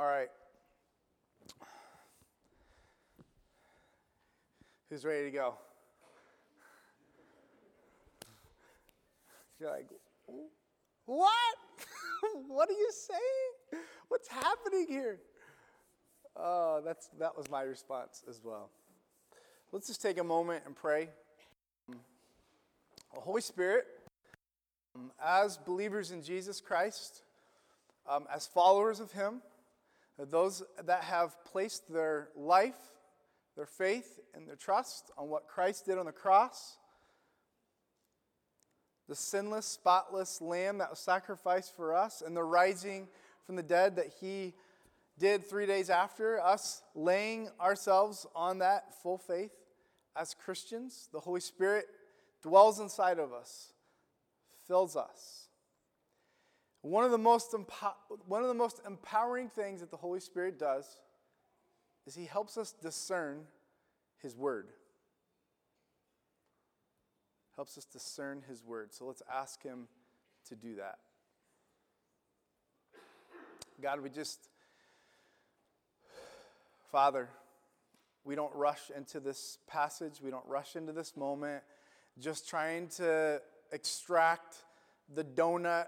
All right. Who's ready to go? You're like, what? what are you saying? What's happening here? Oh, that's, that was my response as well. Let's just take a moment and pray. Holy Spirit, um, as believers in Jesus Christ, um, as followers of Him, those that have placed their life, their faith, and their trust on what Christ did on the cross, the sinless, spotless Lamb that was sacrificed for us, and the rising from the dead that He did three days after, us laying ourselves on that full faith as Christians, the Holy Spirit dwells inside of us, fills us. One of the most empo- one of the most empowering things that the Holy Spirit does is he helps us discern his word. Helps us discern his word. So let's ask him to do that. God, we just Father, we don't rush into this passage, we don't rush into this moment just trying to extract the donut,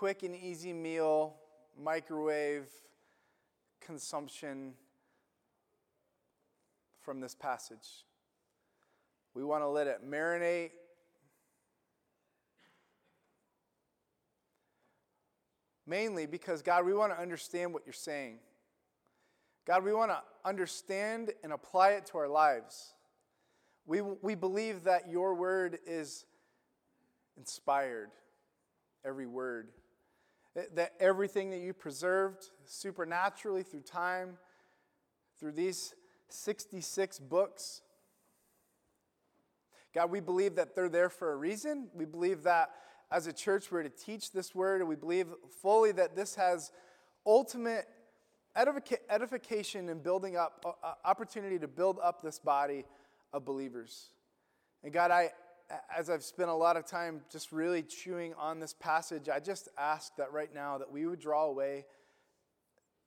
quick and easy meal, microwave consumption from this passage. We want to let it marinate. Mainly because, God, we want to understand what you're saying. God, we want to understand and apply it to our lives. We, we believe that your word is inspired, every word. Eh, that everything that you preserved supernaturally through time, through these 66 books, God, we believe that they're there for a reason. We believe that as a church we're to teach this word, and we believe fully that this has ultimate edification and building up, opportunity to build up this body of believers. And God, I, as I've spent a lot of time just really chewing on this passage, I just ask that right now that we would draw away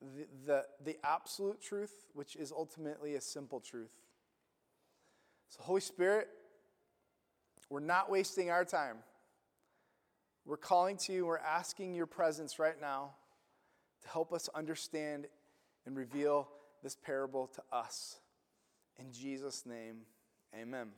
the, the, the absolute truth, which is ultimately a simple truth. So, Holy Spirit, we're not wasting our time. We're calling to you, we're asking your presence right now to help us understand and reveal this parable to us. In Jesus' name, amen.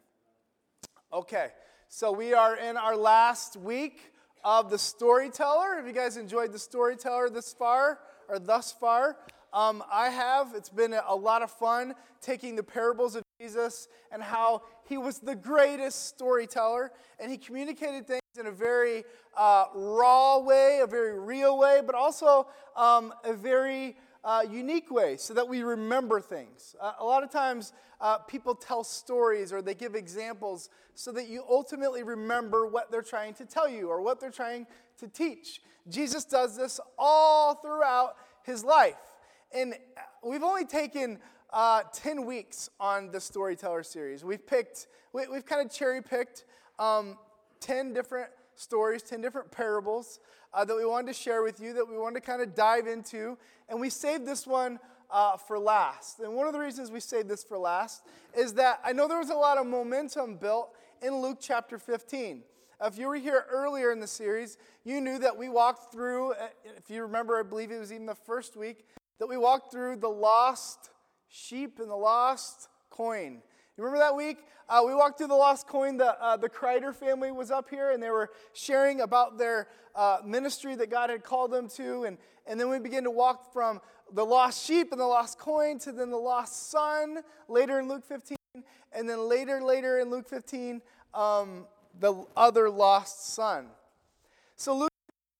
Okay, so we are in our last week of the storyteller. Have you guys enjoyed the storyteller this far or thus far? Um, I have. It's been a lot of fun taking the parables of Jesus and how he was the greatest storyteller and he communicated things in a very uh, raw way, a very real way, but also um, a very uh, unique way so that we remember things. Uh, a lot of times, uh, people tell stories or they give examples so that you ultimately remember what they're trying to tell you or what they're trying to teach. Jesus does this all throughout his life. And we've only taken uh, 10 weeks on the Storyteller series. We've picked, we, have kind of cherry picked um, 10 different stories, 10 different parables uh, that we wanted to share with you, that we wanted to kind of dive into. And we saved this one uh, for last. And one of the reasons we saved this for last is that I know there was a lot of momentum built in Luke chapter 15. If you were here earlier in the series, you knew that we walked through, uh, if you remember, I believe it was even the first week, that we walked through the lost sheep and the lost coin. You remember that week? Uh, we walked through the lost coin. The, uh, the Kreider family was up here and they were sharing about their uh, ministry that God had called them to. And, and then we began to walk from the lost sheep and the lost coin to then the lost son later in Luke 15. And then later, later in Luke 15, um, the other lost son. So Luke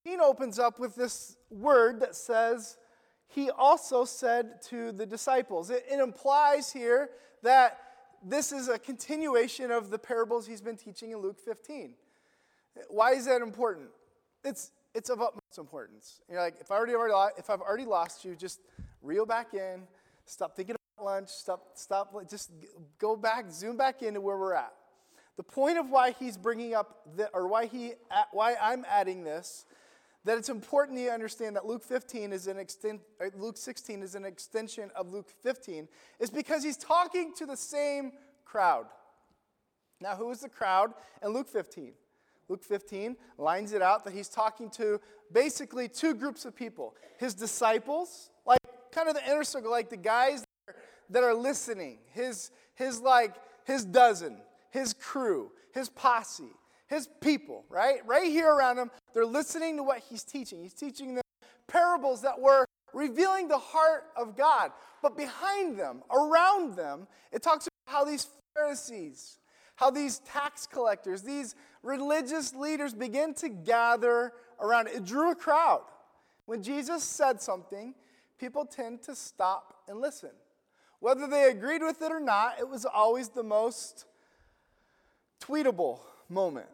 15 opens up with this word that says, He also said to the disciples. It, it implies here that this is a continuation of the parables he's been teaching in Luke 15. Why is that important? It's, it's of utmost importance. You're like, if, I already, already, if I've already lost you, just reel back in, stop thinking about lunch, stop, stop, just go back, zoom back into where we're at. The point of why he's bringing up, the, or why, he, why I'm adding this, that it's important you understand that Luke 15 is an extent, uh, Luke 16 is an extension of Luke 15 is because he's talking to the same crowd. Now, who is the crowd in Luke 15? Luke 15 lines it out that he's talking to basically two groups of people his disciples, like kind of the inner circle, like the guys that are listening, his, his like his dozen, his crew, his posse, his people, right? Right here around him, they're listening to what he's teaching. He's teaching them parables that were revealing the heart of God. But behind them, around them, it talks about how these Pharisees, how these tax collectors, these religious leaders begin to gather around. It drew a crowd. When Jesus said something, people tend to stop and listen. Whether they agreed with it or not, it was always the most tweetable moment.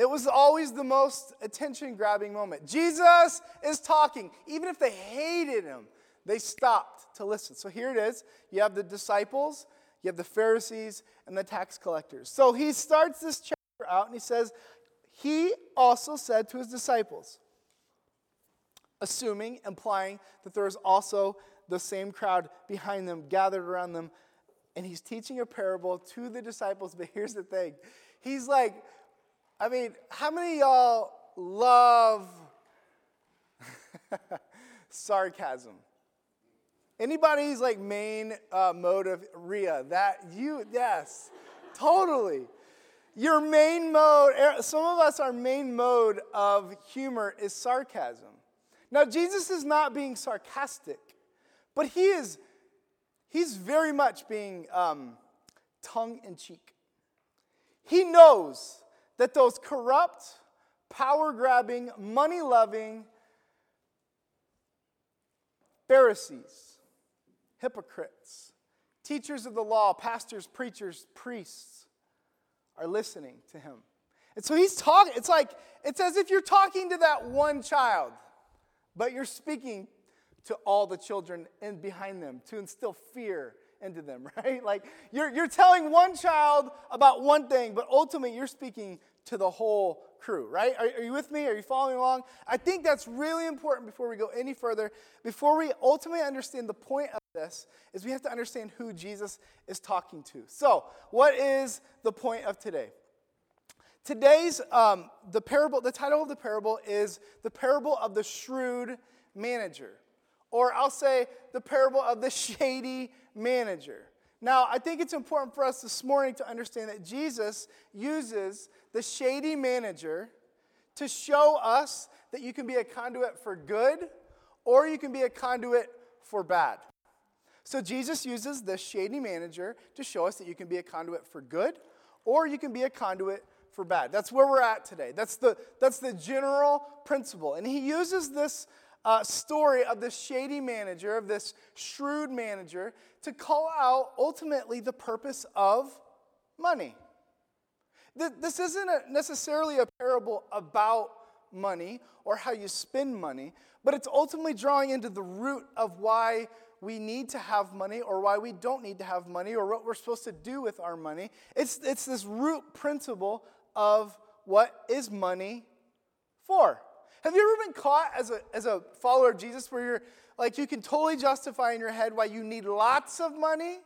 It was always the most attention grabbing moment. Jesus is talking. Even if they hated him, they stopped to listen. So here it is. You have the disciples, you have the Pharisees, and the tax collectors. So he starts this chapter out and he says, He also said to his disciples, assuming, implying that there is also the same crowd behind them, gathered around them. And he's teaching a parable to the disciples. But here's the thing He's like, I mean, how many y'all love sarcasm? Anybody's like main uh, motive, Ria, that you, yes, totally. Your main mode, er, some of us, our main mode of humor is sarcasm. Now, Jesus is not being sarcastic, but he is, he's very much being um, tongue in cheek. He knows that those corrupt, power grabbing, money loving Pharisees, hypocrites, teachers of the law, pastors, preachers, priests are listening to him. And so he's talking, it's like, it's as if you're talking to that one child, but you're speaking to all the children and behind them to instill fear into them, right? Like you're, you're telling one child about one thing, but ultimately you're speaking to the whole crew, right? Are, are, you with me? Are you following along? I think that's really important before we go any further. Before we ultimately understand the point of this, is we have to understand who Jesus is talking to. So, what is the point of today? Today's um, the parable. The title of the parable is the parable of the shrewd manager, or I'll say the parable of the shady manager. Now, I think it's important for us this morning to understand that Jesus uses the shady manager to show us that you can be a conduit for good or you can be a conduit for bad. So, Jesus uses the shady manager to show us that you can be a conduit for good or you can be a conduit for bad. That's where we're at today. That's the, that's the general principle. And he uses this uh, story of this shady manager, of this shrewd manager, to call out ultimately the purpose of money. This isn't a necessarily a parable about money or how you spend money, but it's ultimately drawing into the root of why we need to have money or why we don't need to have money or what we're supposed to do with our money. It's, it's this root principle of what is money for. Have you ever been caught as a, as a follower of Jesus where you're like, you can totally justify in your head why you need lots of money?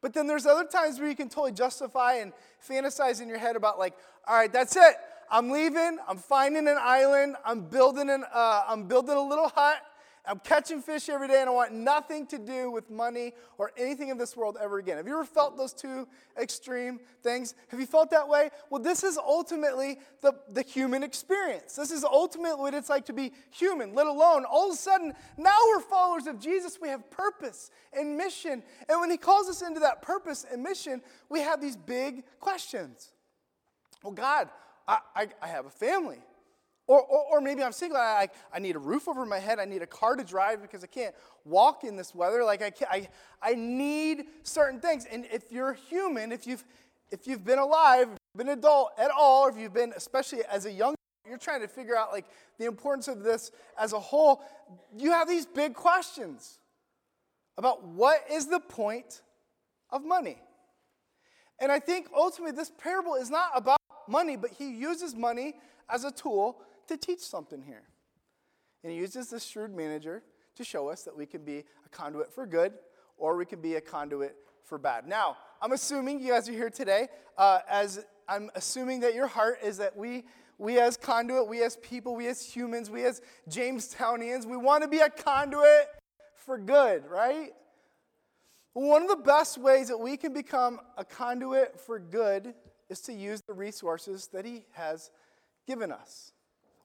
But then there's other times where you can totally justify and fantasize in your head about, like, all right, that's it. I'm leaving. I'm finding an island. I'm building, an, uh, I'm building a little hut. I'm catching fish every day and I want nothing to do with money or anything in this world ever again. Have you ever felt those two extreme things? Have you felt that way? Well, this is ultimately the, the human experience. This is ultimately what it's like to be human, let alone all of a sudden, now we're followers of Jesus. We have purpose and mission. And when he calls us into that purpose and mission, we have these big questions. Well, God, I, I, I have a family. Or, or, or, maybe I'm single. I, I need a roof over my head. I need a car to drive because I can't walk in this weather. Like I, can't, I, I need certain things. And if you're human, if you've, if you've been alive, been adult at all, if you've been, especially as a young, you're trying to figure out like the importance of this as a whole. You have these big questions about what is the point of money. And I think ultimately this parable is not about money, but he uses money as a tool to teach something here. And he uses this shrewd manager to show us that we can be a conduit for good or we can be a conduit for bad. Now, I'm assuming you guys are here today uh, as I'm assuming that your heart is that we, we as conduit, we as people, we as humans, we as Jamestownians, we want to be a conduit for good, right? One of the best ways that we can become a conduit for good is to use the resources that He has given us.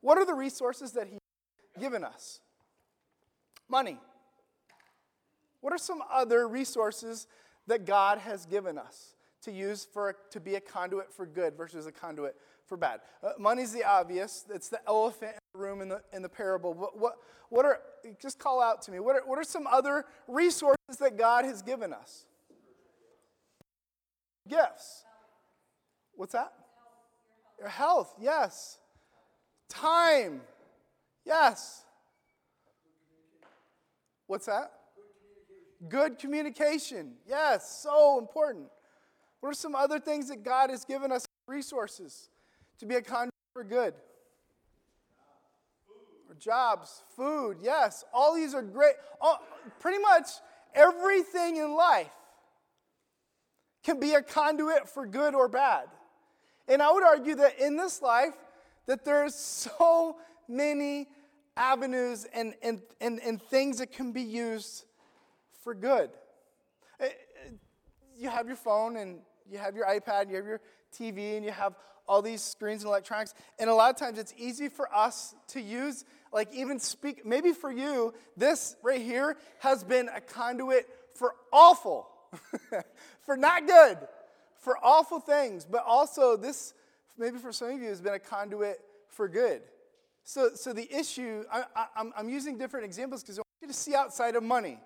What are the resources that He's given us? Money. What are some other resources that God has given us to use for to be a conduit for good versus a conduit for bad? Uh, money's the obvious. It's the elephant in the room in the, in the parable. What, what, what are, just call out to me, what are, what are some other resources that God has given us? Gifts. What's that? Your health, yes. Time, yes. What's that? Good communication. Yes, so important. What are some other things that God has given us resources to be a conduit for good? Or jobs, food, yes. All these are great. All, pretty much everything in life can be a conduit for good or bad. And I would argue that in this life, that there's so many avenues and, and, and, and things that can be used for good. Eh, eh, you have your phone and you have your iPad, you have your TV, and you have all these screens and electronics. And a lot of times it's easy for us to use, like even speak, maybe for you, this right here has been a conduit for awful, for not good, for awful things. But also, this, maybe for some of you, has been a conduit for good. So, so the issue, I, I, I'm using different examples because I want you to see outside of money.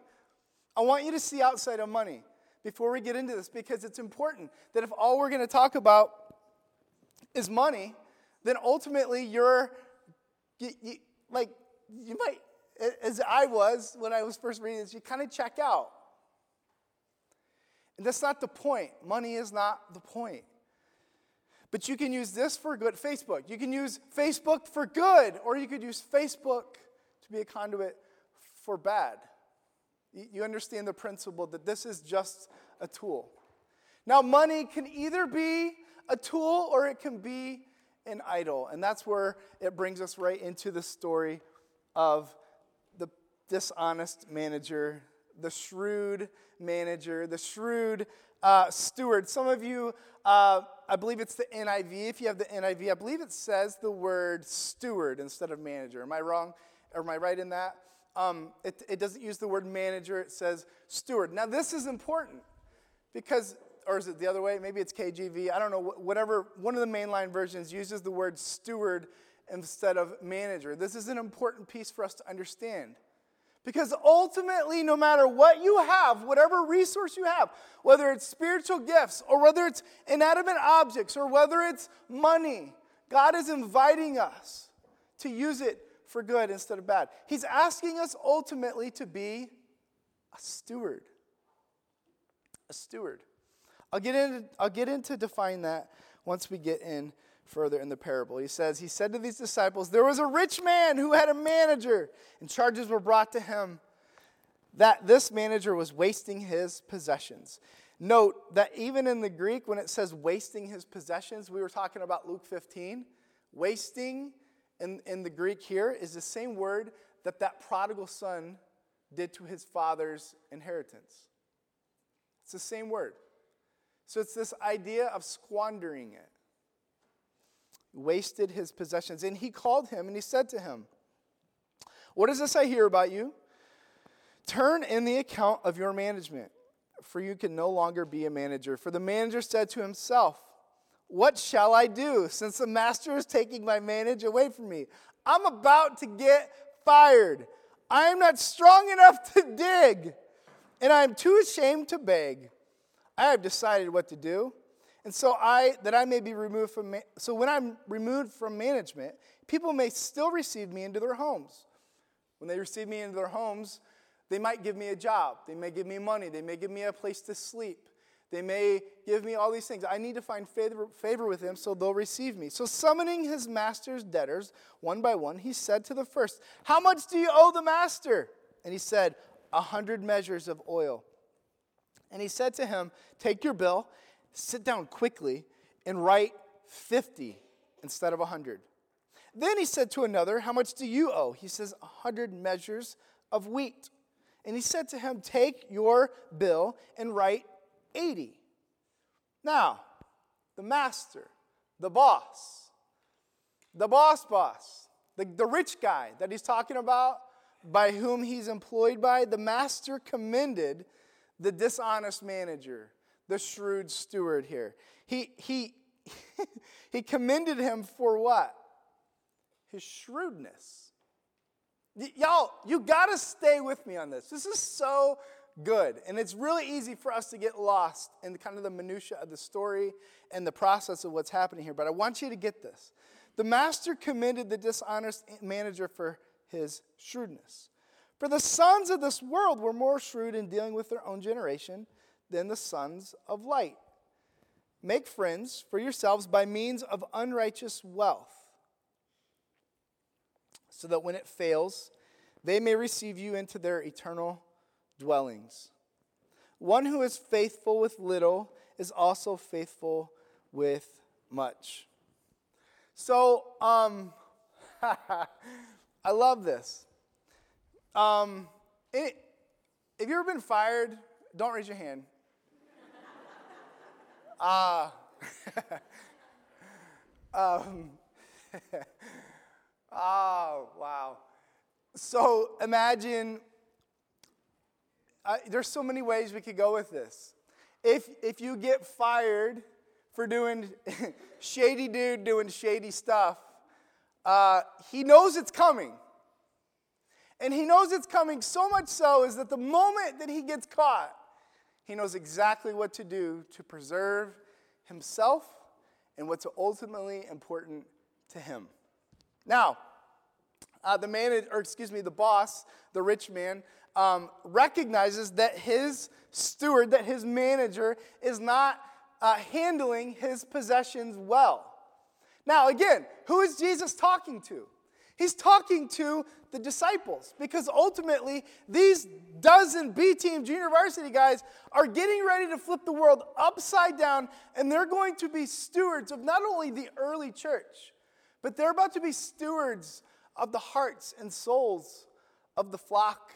I want you to see outside of money before we get into this because it's important that if all we're going to talk about is money, then ultimately you're, you, you, like, you might, as I was when I was first reading this, you kind of check out. And that's not the point. Money is not the point. But you can use this for good. Facebook. You can use Facebook for good, or you could use Facebook to be a conduit for bad. You understand the principle that this is just a tool. Now, money can either be a tool or it can be an idol. And that's where it brings us right into the story of the dishonest manager, the shrewd manager, the shrewd uh, steward. Some of you, uh, I believe it's the NIV. If you have the NIV, I believe it says the word steward instead of manager. Am I wrong? Or am I right in that? um, it, it doesn't use the word manager, it says steward. Now, this is important because, or is it the other way? Maybe it's KJV. I don't know. Whatever, one of the mainline versions uses the word steward instead of manager. This is an important piece for us to understand. Because ultimately, no matter what you have, whatever resource you have, whether it's spiritual gifts or whether it's inanimate objects or whether it's money, God is inviting us to use it for good instead of bad. He's asking us ultimately to be a steward. A steward. I'll get into, I'll get into define that once we get in further in the parable. He says, He said to these disciples, There was a rich man who had a manager, and charges were brought to him that this manager was wasting his possessions. Note that even in the Greek, when it says wasting his possessions, we were talking about Luke 15, wasting in, in the Greek here is the same word that that prodigal son did to his father's inheritance. It's the same word. So it's this idea of squandering it. Wasted his possessions. And he called him and he said to him, What is this I hear about you? Turn in the account of your management, for you can no longer be a manager. For the manager said to himself, what shall I do since the master is taking my manage away from me? I'm about to get fired. I am not strong enough to dig, and I am too ashamed to beg. I have decided what to do. And so I that I may be removed from so when I'm removed from management, people may still receive me into their homes. When they receive me into their homes, they might give me a job, they may give me money, they may give me a place to sleep. They may give me all these things. I need to find favor, favor with him so they'll receive me. So, summoning his master's debtors one by one, he said to the first, How much do you owe the master? And he said, A hundred measures of oil. And he said to him, Take your bill, sit down quickly, and write 50 instead of a 100. Then he said to another, How much do you owe? He says, A hundred measures of wheat. And he said to him, Take your bill and write 80. Now, the master, the boss, the boss boss, the, the rich guy that he's talking about, by whom he's employed by, the master commended the dishonest manager, the shrewd steward here. He, he, he commended him for what? His shrewdness. Y- y'all, you got to stay with me on this. This is so good. And it's really easy for us to get lost in kind of the minutia of the story and the process of what's happening here. But I want you to get this. The master commended the dishonest manager for his shrewdness. For the sons of this world were more shrewd in dealing with their own generation than the sons of light. Make friends for yourselves by means of unrighteous wealth, so that when it fails, they may receive you into their eternal dwellings. One who is faithful with little is also faithful with much. So, um, I love this. Um, it, you ever been fired? Don't raise your hand. Uh, um, oh, wow. So imagine, uh, there's so many ways we could go with this. If, if you get fired for doing shady dude doing shady stuff, uh, he knows it's coming. And he knows it's coming so much so is that the moment that he gets caught, he knows exactly what to do to preserve himself and what's ultimately important to him. Now, uh, the manager, or excuse me, the boss, the rich man, um, recognizes that his steward, that his manager, is not uh, handling his possessions well. Now, again, who is Jesus talking to? He's talking to the disciples because ultimately these dozen B team junior varsity guys are getting ready to flip the world upside down and they're going to be stewards of not only the early church, but they're about to be stewards of the hearts and souls of the flock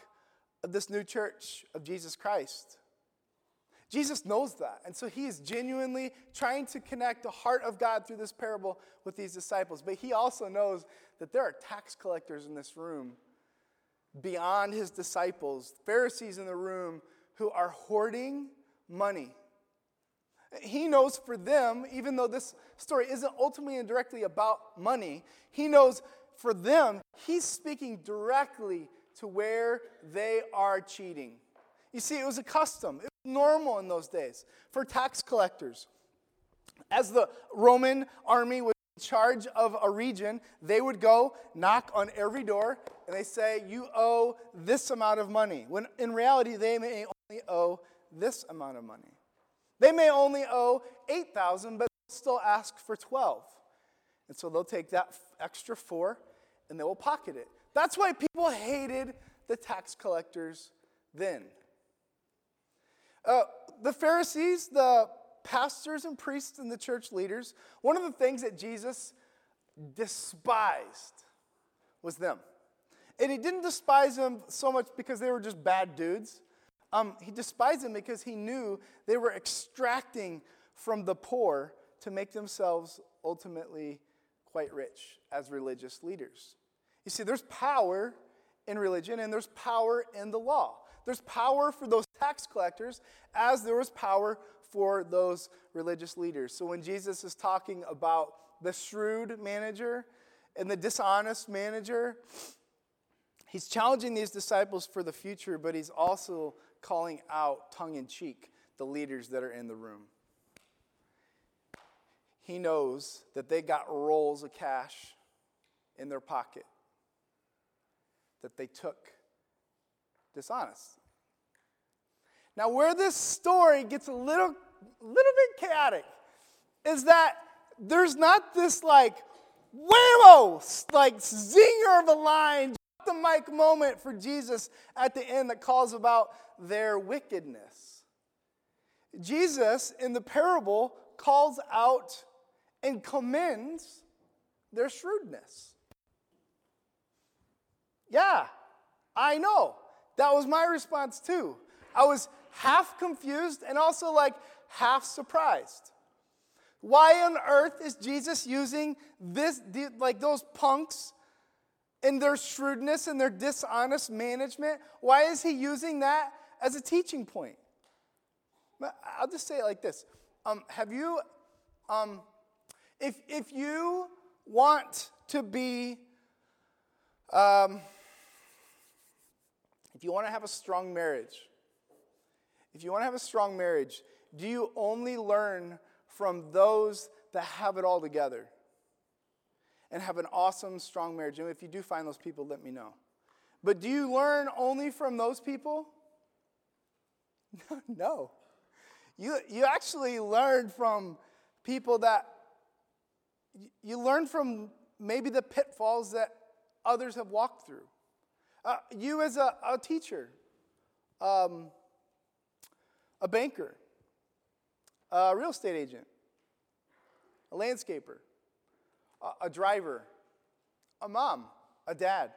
of this new church of Jesus Christ. Jesus knows that. And so he is genuinely trying to connect the heart of God through this parable with these disciples. But he also knows that there are tax collectors in this room beyond his disciples, Pharisees in the room who are hoarding money. He knows for them, even though this story isn't ultimately and directly about money, he knows for them, he's speaking directly to where they are cheating. You see, it was a custom it was normal in those days for tax collectors. As the Roman army was charge of a region, they would go knock on every door and they say, You owe this amount of money. When in reality, they may only owe this amount of money. They may only owe 8,000, but they'll still ask for 12. And so they'll take that extra four and they will pocket it. That's why people hated the tax collectors then. Uh, the Pharisees, the pastors and priests and the church leaders, one of the things that Jesus despised was them. And he didn't despise them so much because they were just bad dudes. Um, he despised them because he knew they were extracting from the poor to make themselves ultimately quite rich as religious leaders. You see, there's power in religion and there's power in the law. There's power for those tax collectors as there was power for those religious leaders. So when Jesus is talking about the shrewd manager and the dishonest manager, he's challenging these disciples for the future, but he's also calling out tongue in cheek the leaders that are in the room. He knows that they got rolls of cash in their pocket that they took dishonest. Now, where this story gets a little little bit chaotic is that there's not this like whammo, like zinger of a line, the mic moment for Jesus at the end that calls about their wickedness. Jesus in the parable calls out and commends their shrewdness. Yeah, I know. That was my response too. I was half confused and also like half surprised. Why on earth is Jesus using this, like those punks and their shrewdness and their dishonest management? Why is he using that as a teaching point? I'll just say it like this. Um, have you, um, if, if you want to be, um, if you want to have a strong marriage, if you want to have a strong marriage, do you only learn from those that have it all together and have an awesome, strong marriage? And if you do find those people, let me know. But do you learn only from those people? no. You, you actually learn from people that you learn from maybe the pitfalls that others have walked through. Uh, you, as a, a teacher, um, a banker, a real estate agent, a landscaper, a, a driver, a mom, a dad.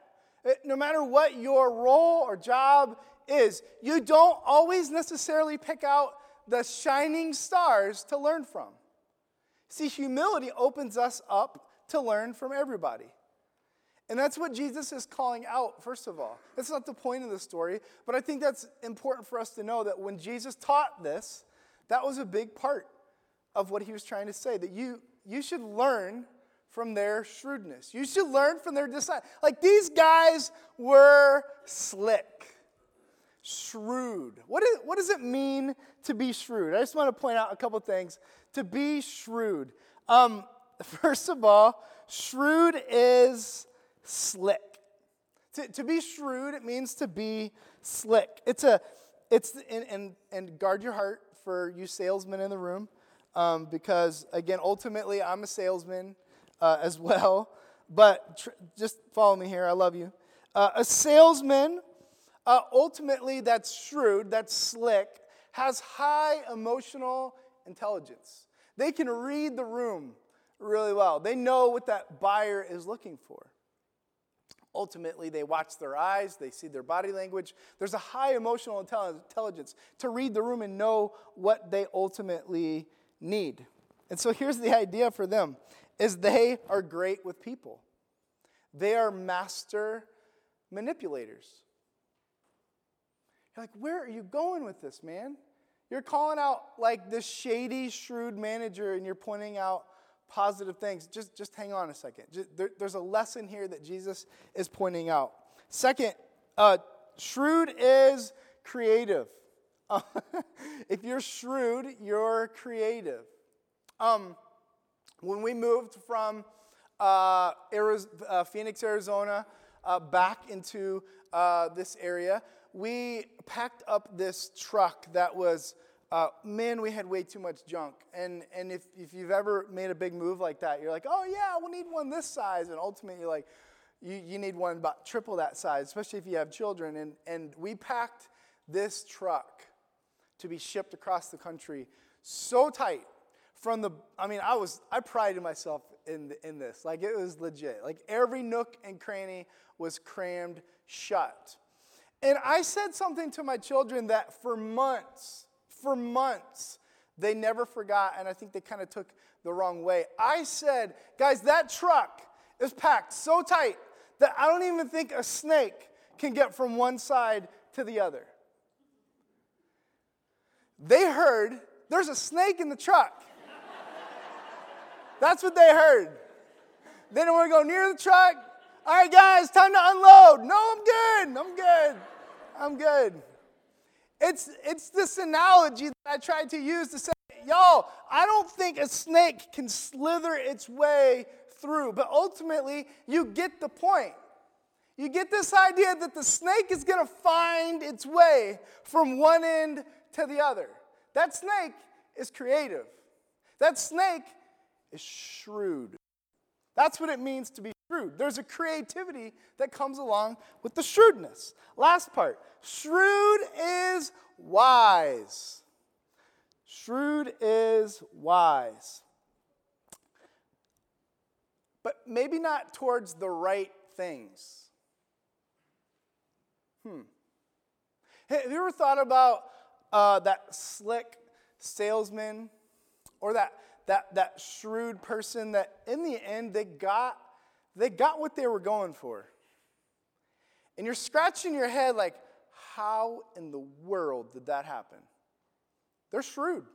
Uh, no matter what your role or job is, you don't always necessarily pick out the shining stars to learn from. See, humility opens us up to learn from everybody. And that's what Jesus is calling out, first of all. That's not the point of the story, but I think that's important for us to know that when Jesus taught this, that was a big part of what he was trying to say that you, you should learn from their shrewdness. You should learn from their design. Like these guys were slick, shrewd. What, is, what does it mean to be shrewd? I just want to point out a couple things. To be shrewd. Um, first of all, shrewd is slick. To, to be shrewd, it means to be slick. It's a, it's, and, and, and guard your heart for you salesmen in the room, um, because again, ultimately, I'm a salesman uh, as well. But tr- just follow me here. I love you. Uh, a salesman, uh, ultimately, that's shrewd, that's slick, has high emotional intelligence. They can read the room really well. They know what that buyer is looking for. Ultimately, they watch their eyes, they see their body language. There's a high emotional intelligence to read the room and know what they ultimately need. And so here's the idea for them is they are great with people. They are master manipulators. You're like, where are you going with this, man? You're calling out like this shady, shrewd manager and you're pointing out positive things. Just, just hang on a second. Just, there, there's a lesson here that Jesus is pointing out. Second, uh, shrewd is creative. if you're shrewd, you're creative. Um, when we moved from uh, Arizona, uh, Phoenix, Arizona, uh, back into uh, this area, we packed up this truck that was uh, man, we had way too much junk. And, and if, if you've ever made a big move like that, you're like, oh, yeah, we'll need one this size. And ultimately, you're like, you, you need one about triple that size, especially if you have children. And, and we packed this truck to be shipped across the country so tight from the i mean i was i prided myself in, in this like it was legit like every nook and cranny was crammed shut and i said something to my children that for months for months. They never forgot, and I think they kind of took the wrong way. I said, guys, that truck is packed so tight that I don't even think a snake can get from one side to the other. They heard there's a snake in the truck. That's what they heard. They didn't want to go near the truck. All right, guys, time to unload. No, I'm good. I'm good. I'm good. It's, it's this analogy that I tried to use to say, y'all, I don't think a snake can slither its way through, but ultimately, you get the point. You get this idea that the snake is going to find its way from one end to the other. That snake is creative. That snake is shrewd. That's what it means to be shrewd. There's a creativity that comes along with the shrewdness. Last part shrewd is wise. Shrewd is wise. But maybe not towards the right things. Hmm. Have you ever thought about uh, that slick salesman or that, that, that shrewd person that in the end they got, they got what they were going for? And you're scratching your head like, how in the world did that happen? They're shrewd.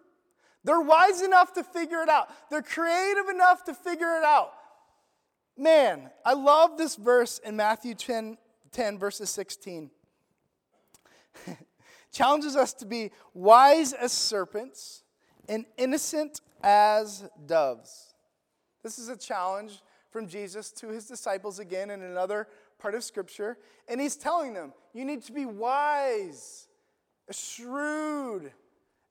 They're wise enough to figure it out. They're creative enough to figure it out. Man, I love this verse in Matthew 10, 10 verses 16. Challenges us to be wise as serpents and innocent as doves. This is a challenge from Jesus to his disciples again in another part of Scripture. And he's telling them, you need to be wise, shrewd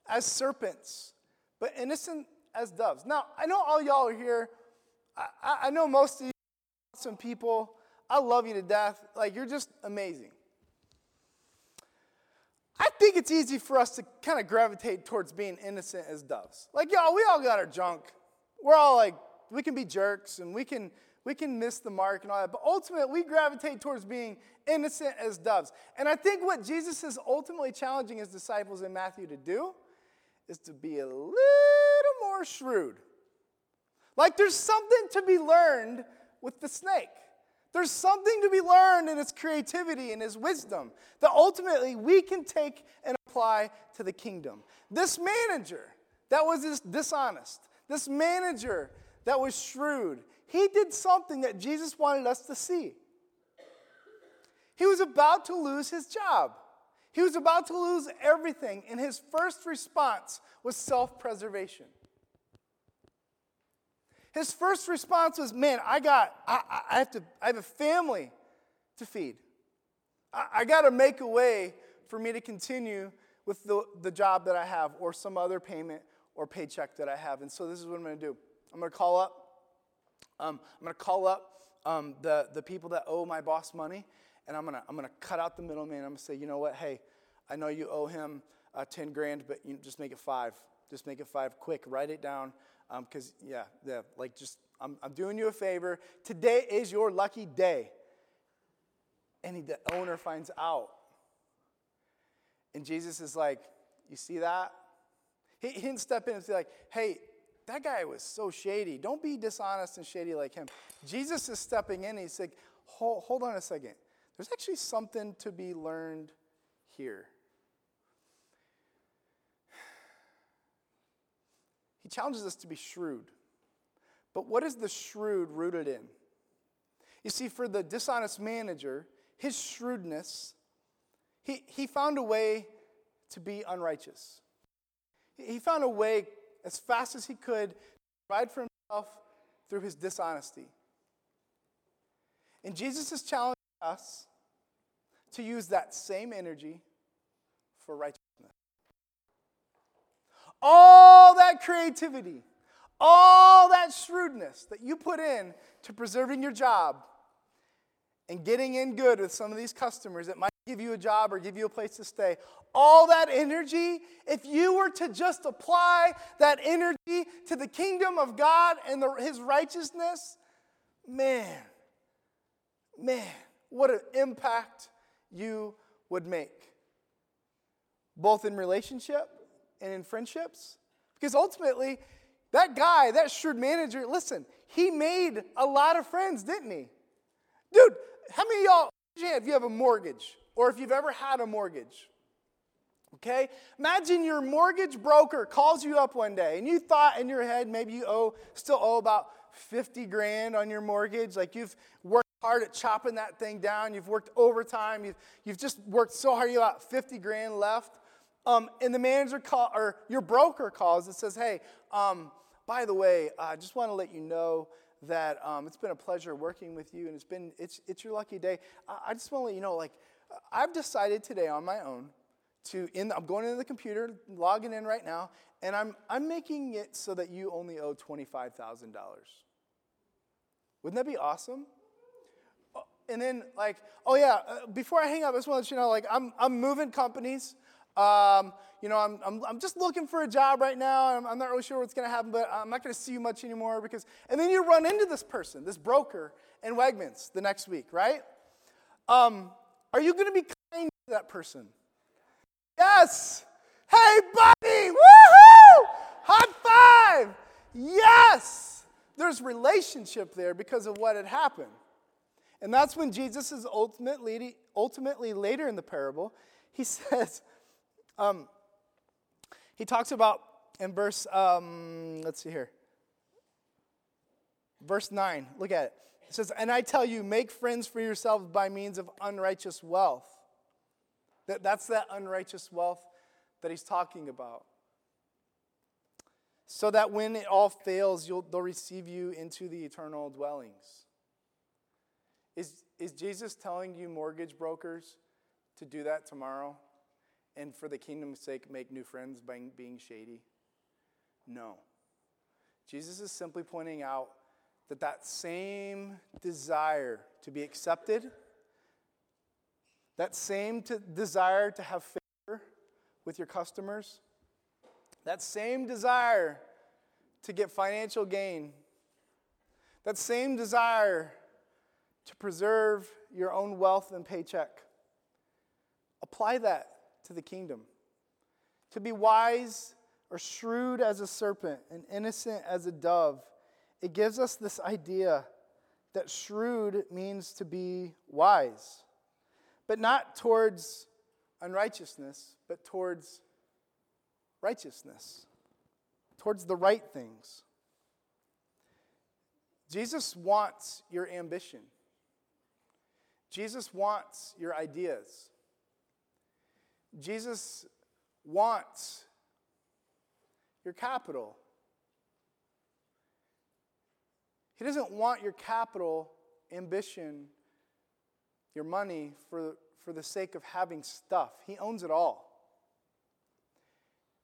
as serpents, but innocent as doves. Now, I know all y'all are here. I, I know most of you some people. I love you to death. Like, you're just amazing. I think it's easy for us to kind of gravitate towards being innocent as doves. Like, y'all, we all got our junk. We're all like, we can be jerks and we can we can miss the mark and all that. But ultimately, we gravitate towards being innocent as doves. And I think what Jesus is ultimately challenging his disciples in Matthew to do is to be a little more shrewd. Like there's something to be learned with the snake. There's something to be learned in his creativity and his wisdom that ultimately we can take and apply to the kingdom. This manager that was dishonest, this manager that was shrewd, he did something that Jesus wanted us to see. He was about to lose his job. He was about to lose everything, and his first response was self preservation. His first response was, Man, I got, I, I have to, I have a family to feed. I, I got to make a way for me to continue with the, the job that I have or some other payment or paycheck that I have. And so this is what I'm going to do. I'm going to call up, um, I'm going to call up um, the, the people that owe my boss money, and I'm going to I'm to cut out the middleman. I'm going to say, you know what? Hey, I know you owe him uh, 10 grand, but you just make it five. Just make it five quick. Write it down. Because, um, yeah, yeah, like just, I'm, I'm doing you a favor. Today is your lucky day. And he, the owner finds out. And Jesus is like, You see that? He, he didn't step in and say, like, Hey, that guy was so shady. Don't be dishonest and shady like him. Jesus is stepping in and he's like, hold, hold on a second. There's actually something to be learned here. He challenges us to be shrewd. But what is the shrewd rooted in? You see, for the dishonest manager, his shrewdness, he, he found a way to be unrighteous. He found a way as fast as he could to provide for himself through his dishonesty. And Jesus is challenging us to use that same energy for righteousness all that creativity, all that shrewdness that you put in to preserving your job and getting in good with some of these customers that might give you a job or give you a place to stay, all that energy, if you were to just apply that energy to the kingdom of God and the, his righteousness, man, man, what an impact you would make. Both in relationship and in friendships? Because ultimately, that guy, that shrewd manager, listen, he made a lot of friends, didn't he? Dude, how many y'all, if you have a mortgage or if you've ever had a mortgage? Okay? Imagine your mortgage broker calls you up one day and you thought in your head maybe you owe still owe about 50 grand on your mortgage. Like you've worked hard at chopping that thing down, you've worked overtime, you've, you've just worked so hard, you got 50 grand left. Um, and the manager call, or your broker calls and says, hey, um, by the way, I just want to let you know that um, it's been a pleasure working with you and it's been, it's, it's your lucky day. I, I just want to let you know, like, I've decided today on my own to in I'm going into the computer, logging in right now, and I'm I'm making it so that you only owe $25,000. Wouldn't that be awesome? Uh, and then like, oh yeah, uh, before I hang up, I just want to let you know, like I'm I'm moving companies. Um, you know, I'm, I'm, I'm just looking for a job right now. I'm, I'm not really sure what's going to happen, but I'm not going to see you much anymore because, and then you run into this person, this broker in Wegmans the next week, right? Um, are you going to be kind to that person? Yes. Hey, buddy. Woohoo! High five. Yes. There's relationship there because of what had happened. And that's when Jesus is ultimately, ultimately later in the parable, he says, um, he talks about in verse, um, let's see here, verse 9, look at it. It says, And I tell you, make friends for yourselves by means of unrighteous wealth. That, that's that unrighteous wealth that he's talking about. So that when it all fails, they'll receive you into the eternal dwellings. Is, is Jesus telling you, mortgage brokers, to do that tomorrow? And for the kingdom's sake, make new friends by being shady? No. Jesus is simply pointing out that that same desire to be accepted, that same desire to have favor with your customers, that same desire to get financial gain, that same desire to preserve your own wealth and paycheck, apply that to the kingdom. To be wise or shrewd as a serpent and innocent as a dove it gives us this idea that shrewd means to be wise, but not towards unrighteousness, but towards righteousness, towards the right things. Jesus wants your ambition. Jesus wants your ideas. Jesus wants your capital. He doesn't want your capital, ambition, your money for, for the sake of having stuff. He owns it all.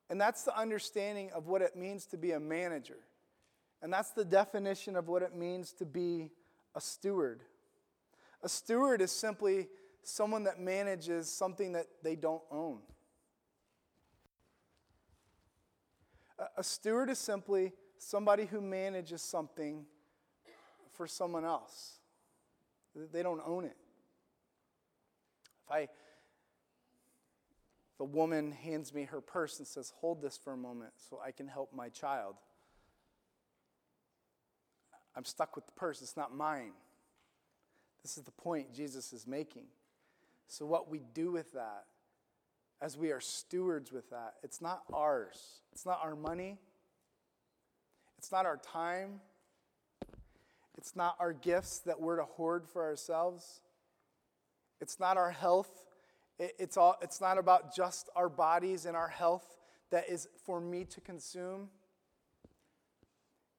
And that's the understanding of what it means to be a manager. And that's the definition of what it means to be a steward. A steward is simply someone that manages something that they don't own. A steward is simply somebody who manages something for someone else. They don't own it. I a woman hands me her purse and says, "Hold this for a moment so I can help my child." I'm stuck with the purse. It's not mine. This is the point Jesus is making. So, what we do with that, as we are stewards with that, it's not ours. It's not our money. It's not our time. It's not our gifts that we're to hoard for ourselves. It's not our health. It's, all, it's not about just our bodies and our health that is for me to consume.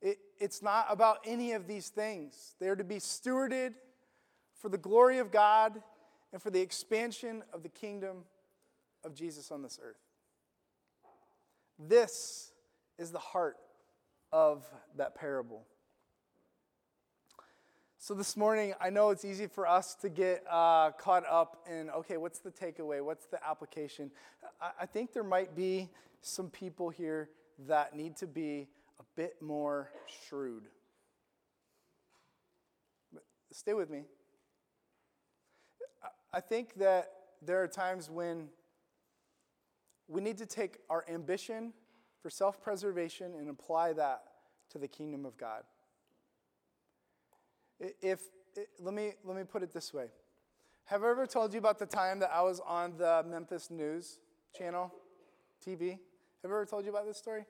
It, it's not about any of these things. They're to be stewarded for the glory of God and for the expansion of the kingdom of Jesus on this earth. This is the heart of that parable. So, this morning, I know it's easy for us to get uh, caught up in okay, what's the takeaway? What's the application? I, I think there might be some people here that need to be a bit more shrewd. But Stay with me. I think that there are times when we need to take our ambition for self preservation and apply that to the kingdom of God. If, let, me, let me put it this way Have I ever told you about the time that I was on the Memphis News channel, TV? Have I ever told you about this story?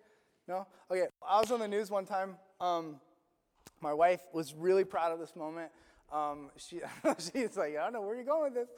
No? Okay, I was on the news one time. Um, my wife was really proud of this moment. Um, she, she's like, I don't know where you're going with this.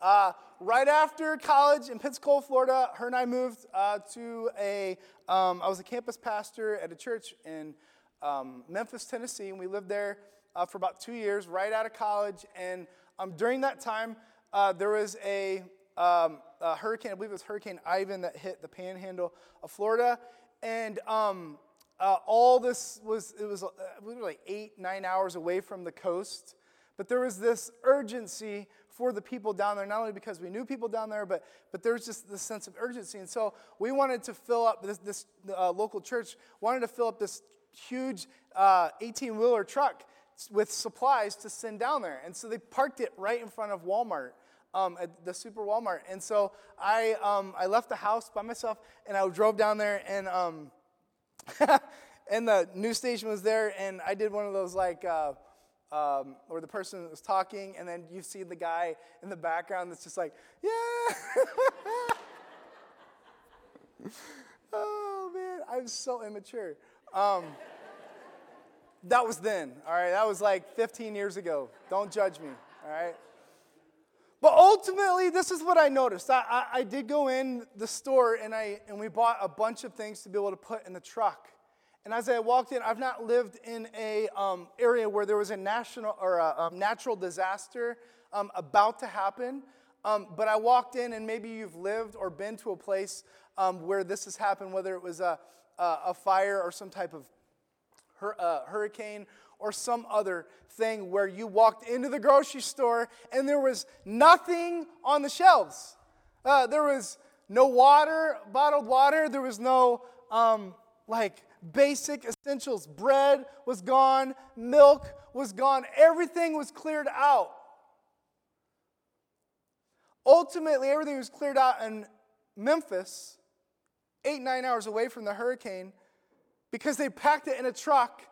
Uh, right after college in Pensacola, Florida, her and I moved uh, to a. Um, I was a campus pastor at a church in um, Memphis, Tennessee, and we lived there uh, for about two years, right out of college. And um, during that time, uh, there was a um, a hurricane, I believe it was Hurricane Ivan that hit the panhandle of Florida. And um, uh, all this was, it was uh, we were like eight, nine hours away from the coast. But there was this urgency for the people down there, not only because we knew people down there, but, but there was just this sense of urgency. And so we wanted to fill up, this, this uh, local church wanted to fill up this huge 18 uh, wheeler truck with supplies to send down there. And so they parked it right in front of Walmart. Um, at the super Walmart. And so I, um, I left the house by myself and I drove down there and, um, and the news station was there and I did one of those like, uh, um, or the person was talking, and then you see the guy in the background that's just like, yeah. oh man, I'm so immature. Um, that was then, all right? That was like 15 years ago. Don't judge me, all right? But ultimately, this is what I noticed. I, I, I, did go in the store and, I, and we bought a bunch of things to be able to put in the truck. And as I walked in, I've not lived in a um, area where there was a national or a, a natural disaster um, about to happen. Um, but I walked in, and maybe you've lived or been to a place um, where this has happened, whether it was a, a, a fire or some type of uh, hurricane or some other thing where you walked into the grocery store and there was nothing on the shelves. Uh, there was no water, bottled water. There was no um, like basic essentials. Bread was gone, milk was gone, everything was cleared out. Ultimately, everything was cleared out in Memphis, eight, nine hours away from the hurricane, because they packed it in a truck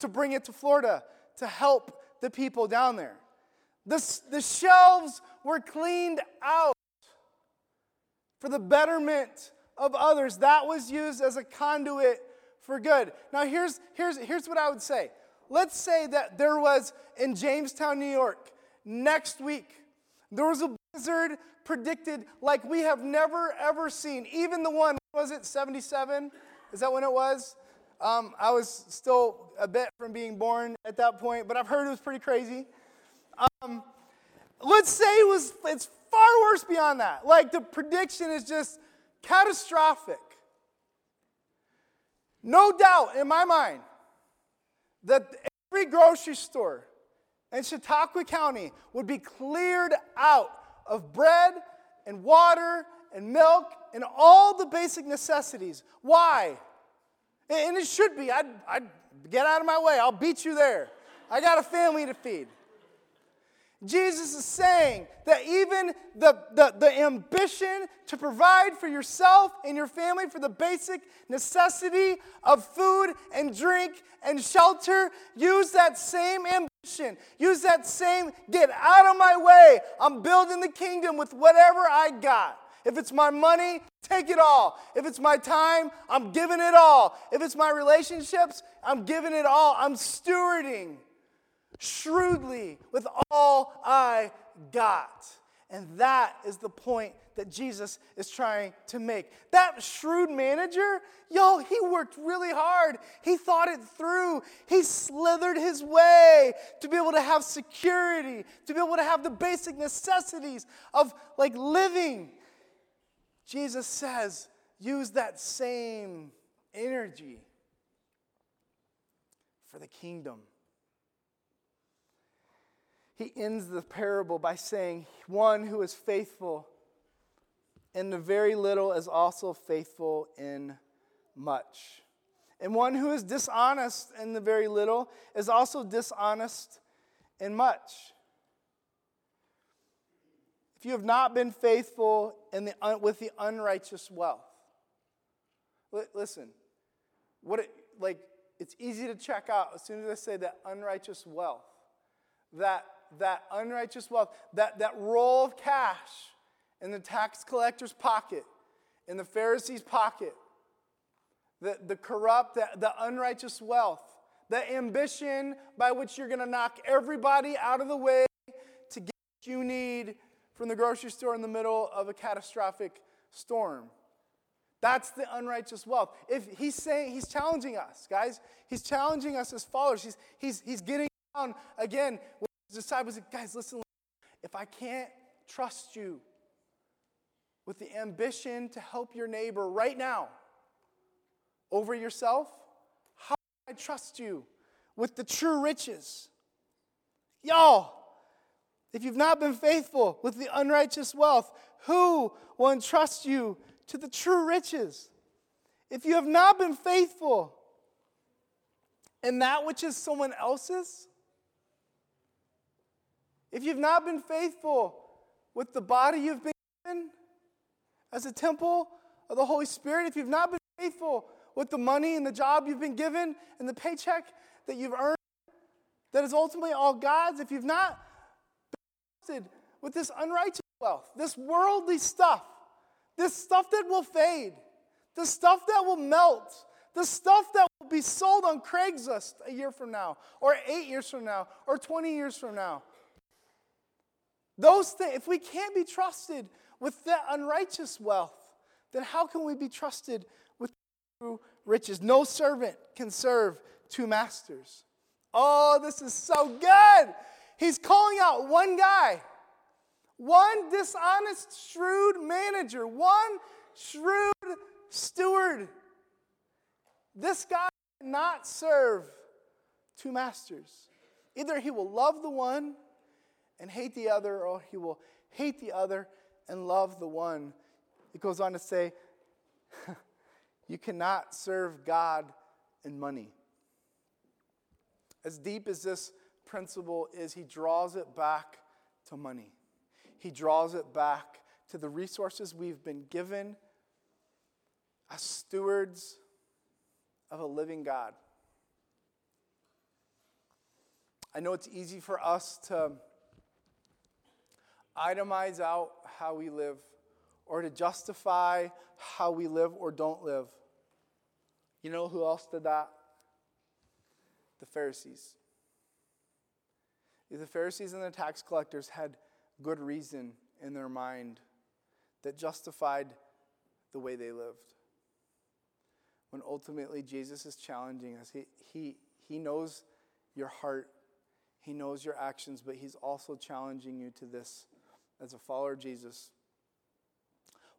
to bring it to Florida to help the people down there. The, the shelves were cleaned out for the betterment of others. That was used as a conduit for good. Now, here's, here's, here's what I would say. Let's say that there was in Jamestown, New York, next week, there was a blizzard predicted like we have never, ever seen. Even the one, was it 77? Is that when it was? Um, I was still a bit from being born at that point, but I've heard it was pretty crazy. Um, let's say it was, it's far worse beyond that. Like the prediction is just catastrophic. No doubt in my mind that every grocery store in Chautauqua County would be cleared out of bread and water and milk and all the basic necessities. Why? And it should be. I'd, I'd get out of my way. I'll beat you there. I got a family to feed. Jesus is saying that even the, the, the, ambition to provide for yourself and your family for the basic necessity of food and drink and shelter, use that same ambition. Use that same, get out of my way. I'm building the kingdom with whatever I got. If it's my money, take it all. If it's my time, I'm giving it all. If it's my relationships, I'm giving it all. I'm stewarding shrewdly with all I got. And that is the point that Jesus is trying to make. That shrewd manager, y'all, he worked really hard. He thought it through. He slithered his way to be able to have security, to be able to have the basic necessities of like living. Jesus says, use that same energy for the kingdom he ends the parable by saying, One who is faithful in the very little is also faithful in much. And one who is dishonest in the very little is also dishonest in much. You have not been faithful in the, with the unrighteous wealth, listen, what it, like it's easy to check out as soon as I say that unrighteous wealth, that that unrighteous wealth, that, that roll of cash in the tax collector's pocket, in the Pharisee's pocket, the, the corrupt, the, the unrighteous wealth, the ambition by which you're going to knock everybody out of the way to get what you need from the grocery store in the middle of a catastrophic storm. That's the unrighteous wealth. If he's saying, he's challenging us, guys. He's challenging us as followers. He's, he's, he's getting down again. With his disciples Guys, listen, if I can't trust you with the ambition to help your neighbor right now over yourself, how can I trust you with the true riches? Y'all, if you've not been faithful with the unrighteous wealth, who will entrust you to the true riches? If you have not been faithful in that which is someone else's, if you've not been faithful with the body you've been given as a temple of the Holy Spirit, if you've not been faithful with the money and the job you've been given and the paycheck that you've earned, that is ultimately all God's, if you've not with this unrighteous wealth, this worldly stuff, this stuff that will fade, the stuff that will melt, the stuff that will be sold on Craigslist a year from now, or eight years from now, or 20 years from now. Those things, if we can't be trusted with that unrighteous wealth, then how can we be trusted with true riches? No servant can serve two masters. Oh, this is so good. He's calling out one guy, one dishonest, shrewd manager, one shrewd steward. This guy cannot serve two masters. Either he will love the one and hate the other, or he will hate the other and love the one. It goes on to say, you cannot serve God and money. As deep as this principle is, he draws it back to money. He draws it back to the resources we've been given as stewards of a living God. I know it's easy for us to itemize out how we live or to justify how we live or don't live. You know who else did that? The Pharisees. The Pharisees and the tax collectors had good reason in their mind that justified the way they lived. When ultimately Jesus is challenging us, he, he, he knows your heart, He knows your actions, but He's also challenging you to this as a follower of Jesus.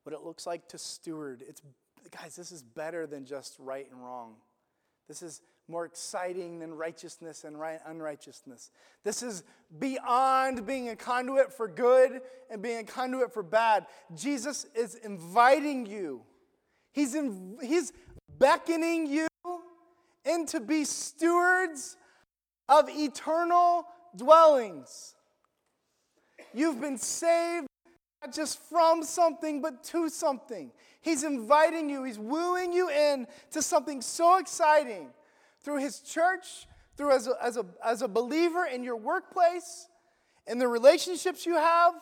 What it looks like to steward. It's, guys, this is better than just right and wrong. This is more exciting than righteousness and right, unrighteousness. This is beyond being a conduit for good and being a conduit for bad. Jesus is inviting you, He's, in, he's beckoning you into be stewards of eternal dwellings. You've been saved not just from something, but to something. He's inviting you, He's wooing you in to something so exciting through His church, through as a, as a, as a believer in your workplace, in the relationships you have,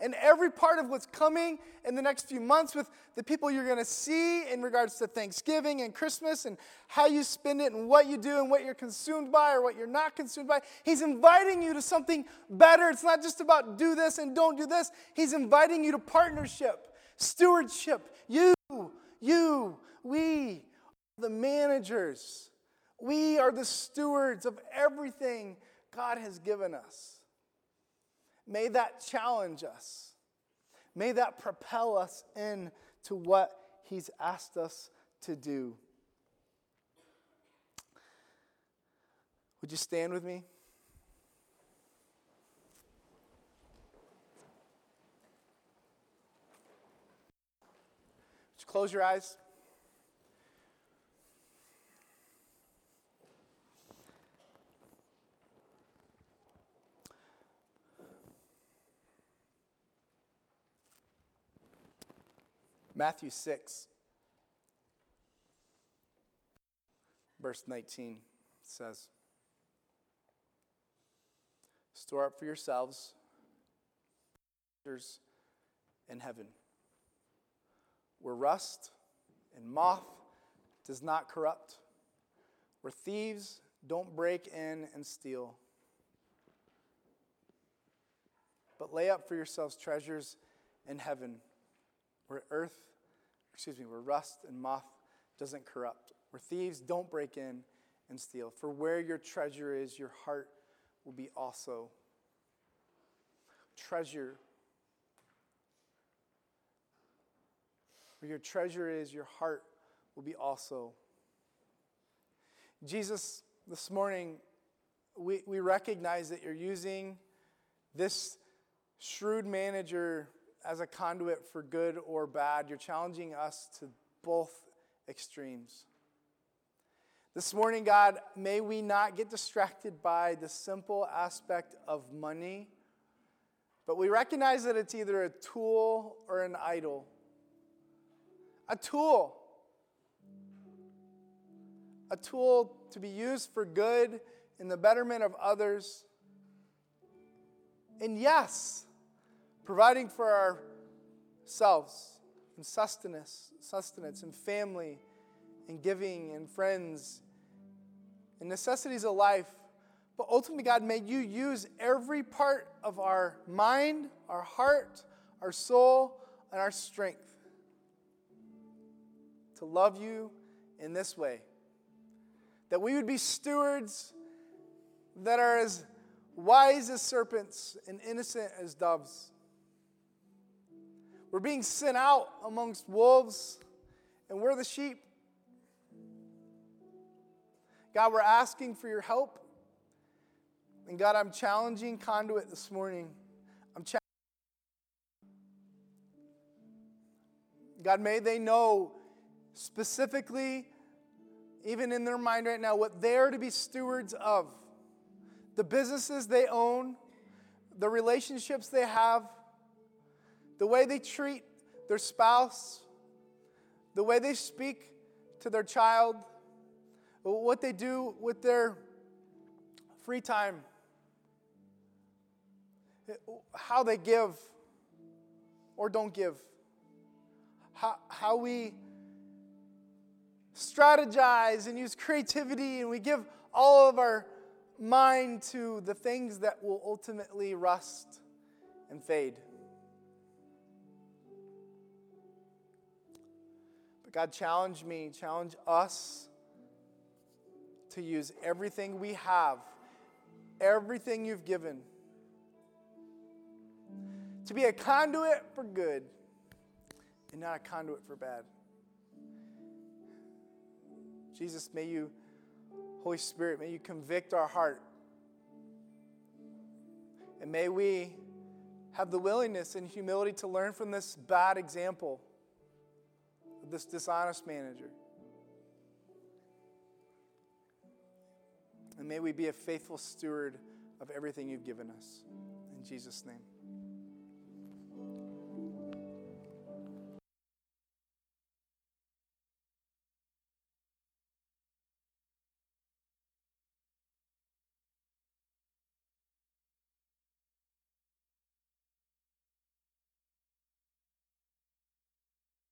and every part of what's coming in the next few months with the people you're going to see in regards to Thanksgiving and Christmas and how you spend it and what you do and what you're consumed by or what you're not consumed by. He's inviting you to something better. It's not just about do this and don't do this, He's inviting you to partnership, stewardship. You, you, we, are the managers, we are the stewards of everything God has given us. May that challenge us. May that propel us into what He's asked us to do. Would you stand with me? Would you close your eyes? Matthew 6, verse 19 says, Store up for yourselves treasures in heaven, where rust and moth does not corrupt, where thieves don't break in and steal. But lay up for yourselves treasures in heaven where earth, excuse me, where rust and moth doesn't corrupt, where thieves don't break in and steal. For where your treasure is, your heart will be also. Treasure. Where your treasure is, your heart will be also. Jesus, this morning, we, we recognize that you're using this shrewd manager as a conduit for good or bad. You're challenging us to both extremes. This morning, God, may we not get distracted by the simple aspect of money, but we recognize that it's either a tool or an idol. A tool. A tool to be used for good in the betterment of others. And yes, providing for ourselves and sustenance, sustenance and family and giving and friends and necessities of life. But ultimately, God, may you use every part of our mind, our heart, our soul, and our strength to love you in this way. That we would be stewards that are as wise as serpents and innocent as doves. We're being sent out amongst wolves, and we're the sheep. God, we're asking for your help. And God, I'm challenging Conduit this morning. I'm challenging. God, may they know specifically, even in their mind right now, what they're to be stewards of the businesses they own, the relationships they have, the way they treat their spouse, the way they speak to their child, what they do with their free time, how they give or don't give, how, how we strategize and use creativity and we give all of our mind to the things that will ultimately rust and fade. God challenged me, challenge us to use everything we have, everything you've given, to be a conduit for good and not a conduit for bad. Jesus, may you, Holy Spirit, may you convict our heart. And may we have the willingness and humility to learn from this bad example this dishonest manager. And may we be a faithful steward of everything you've given us. In Jesus' name.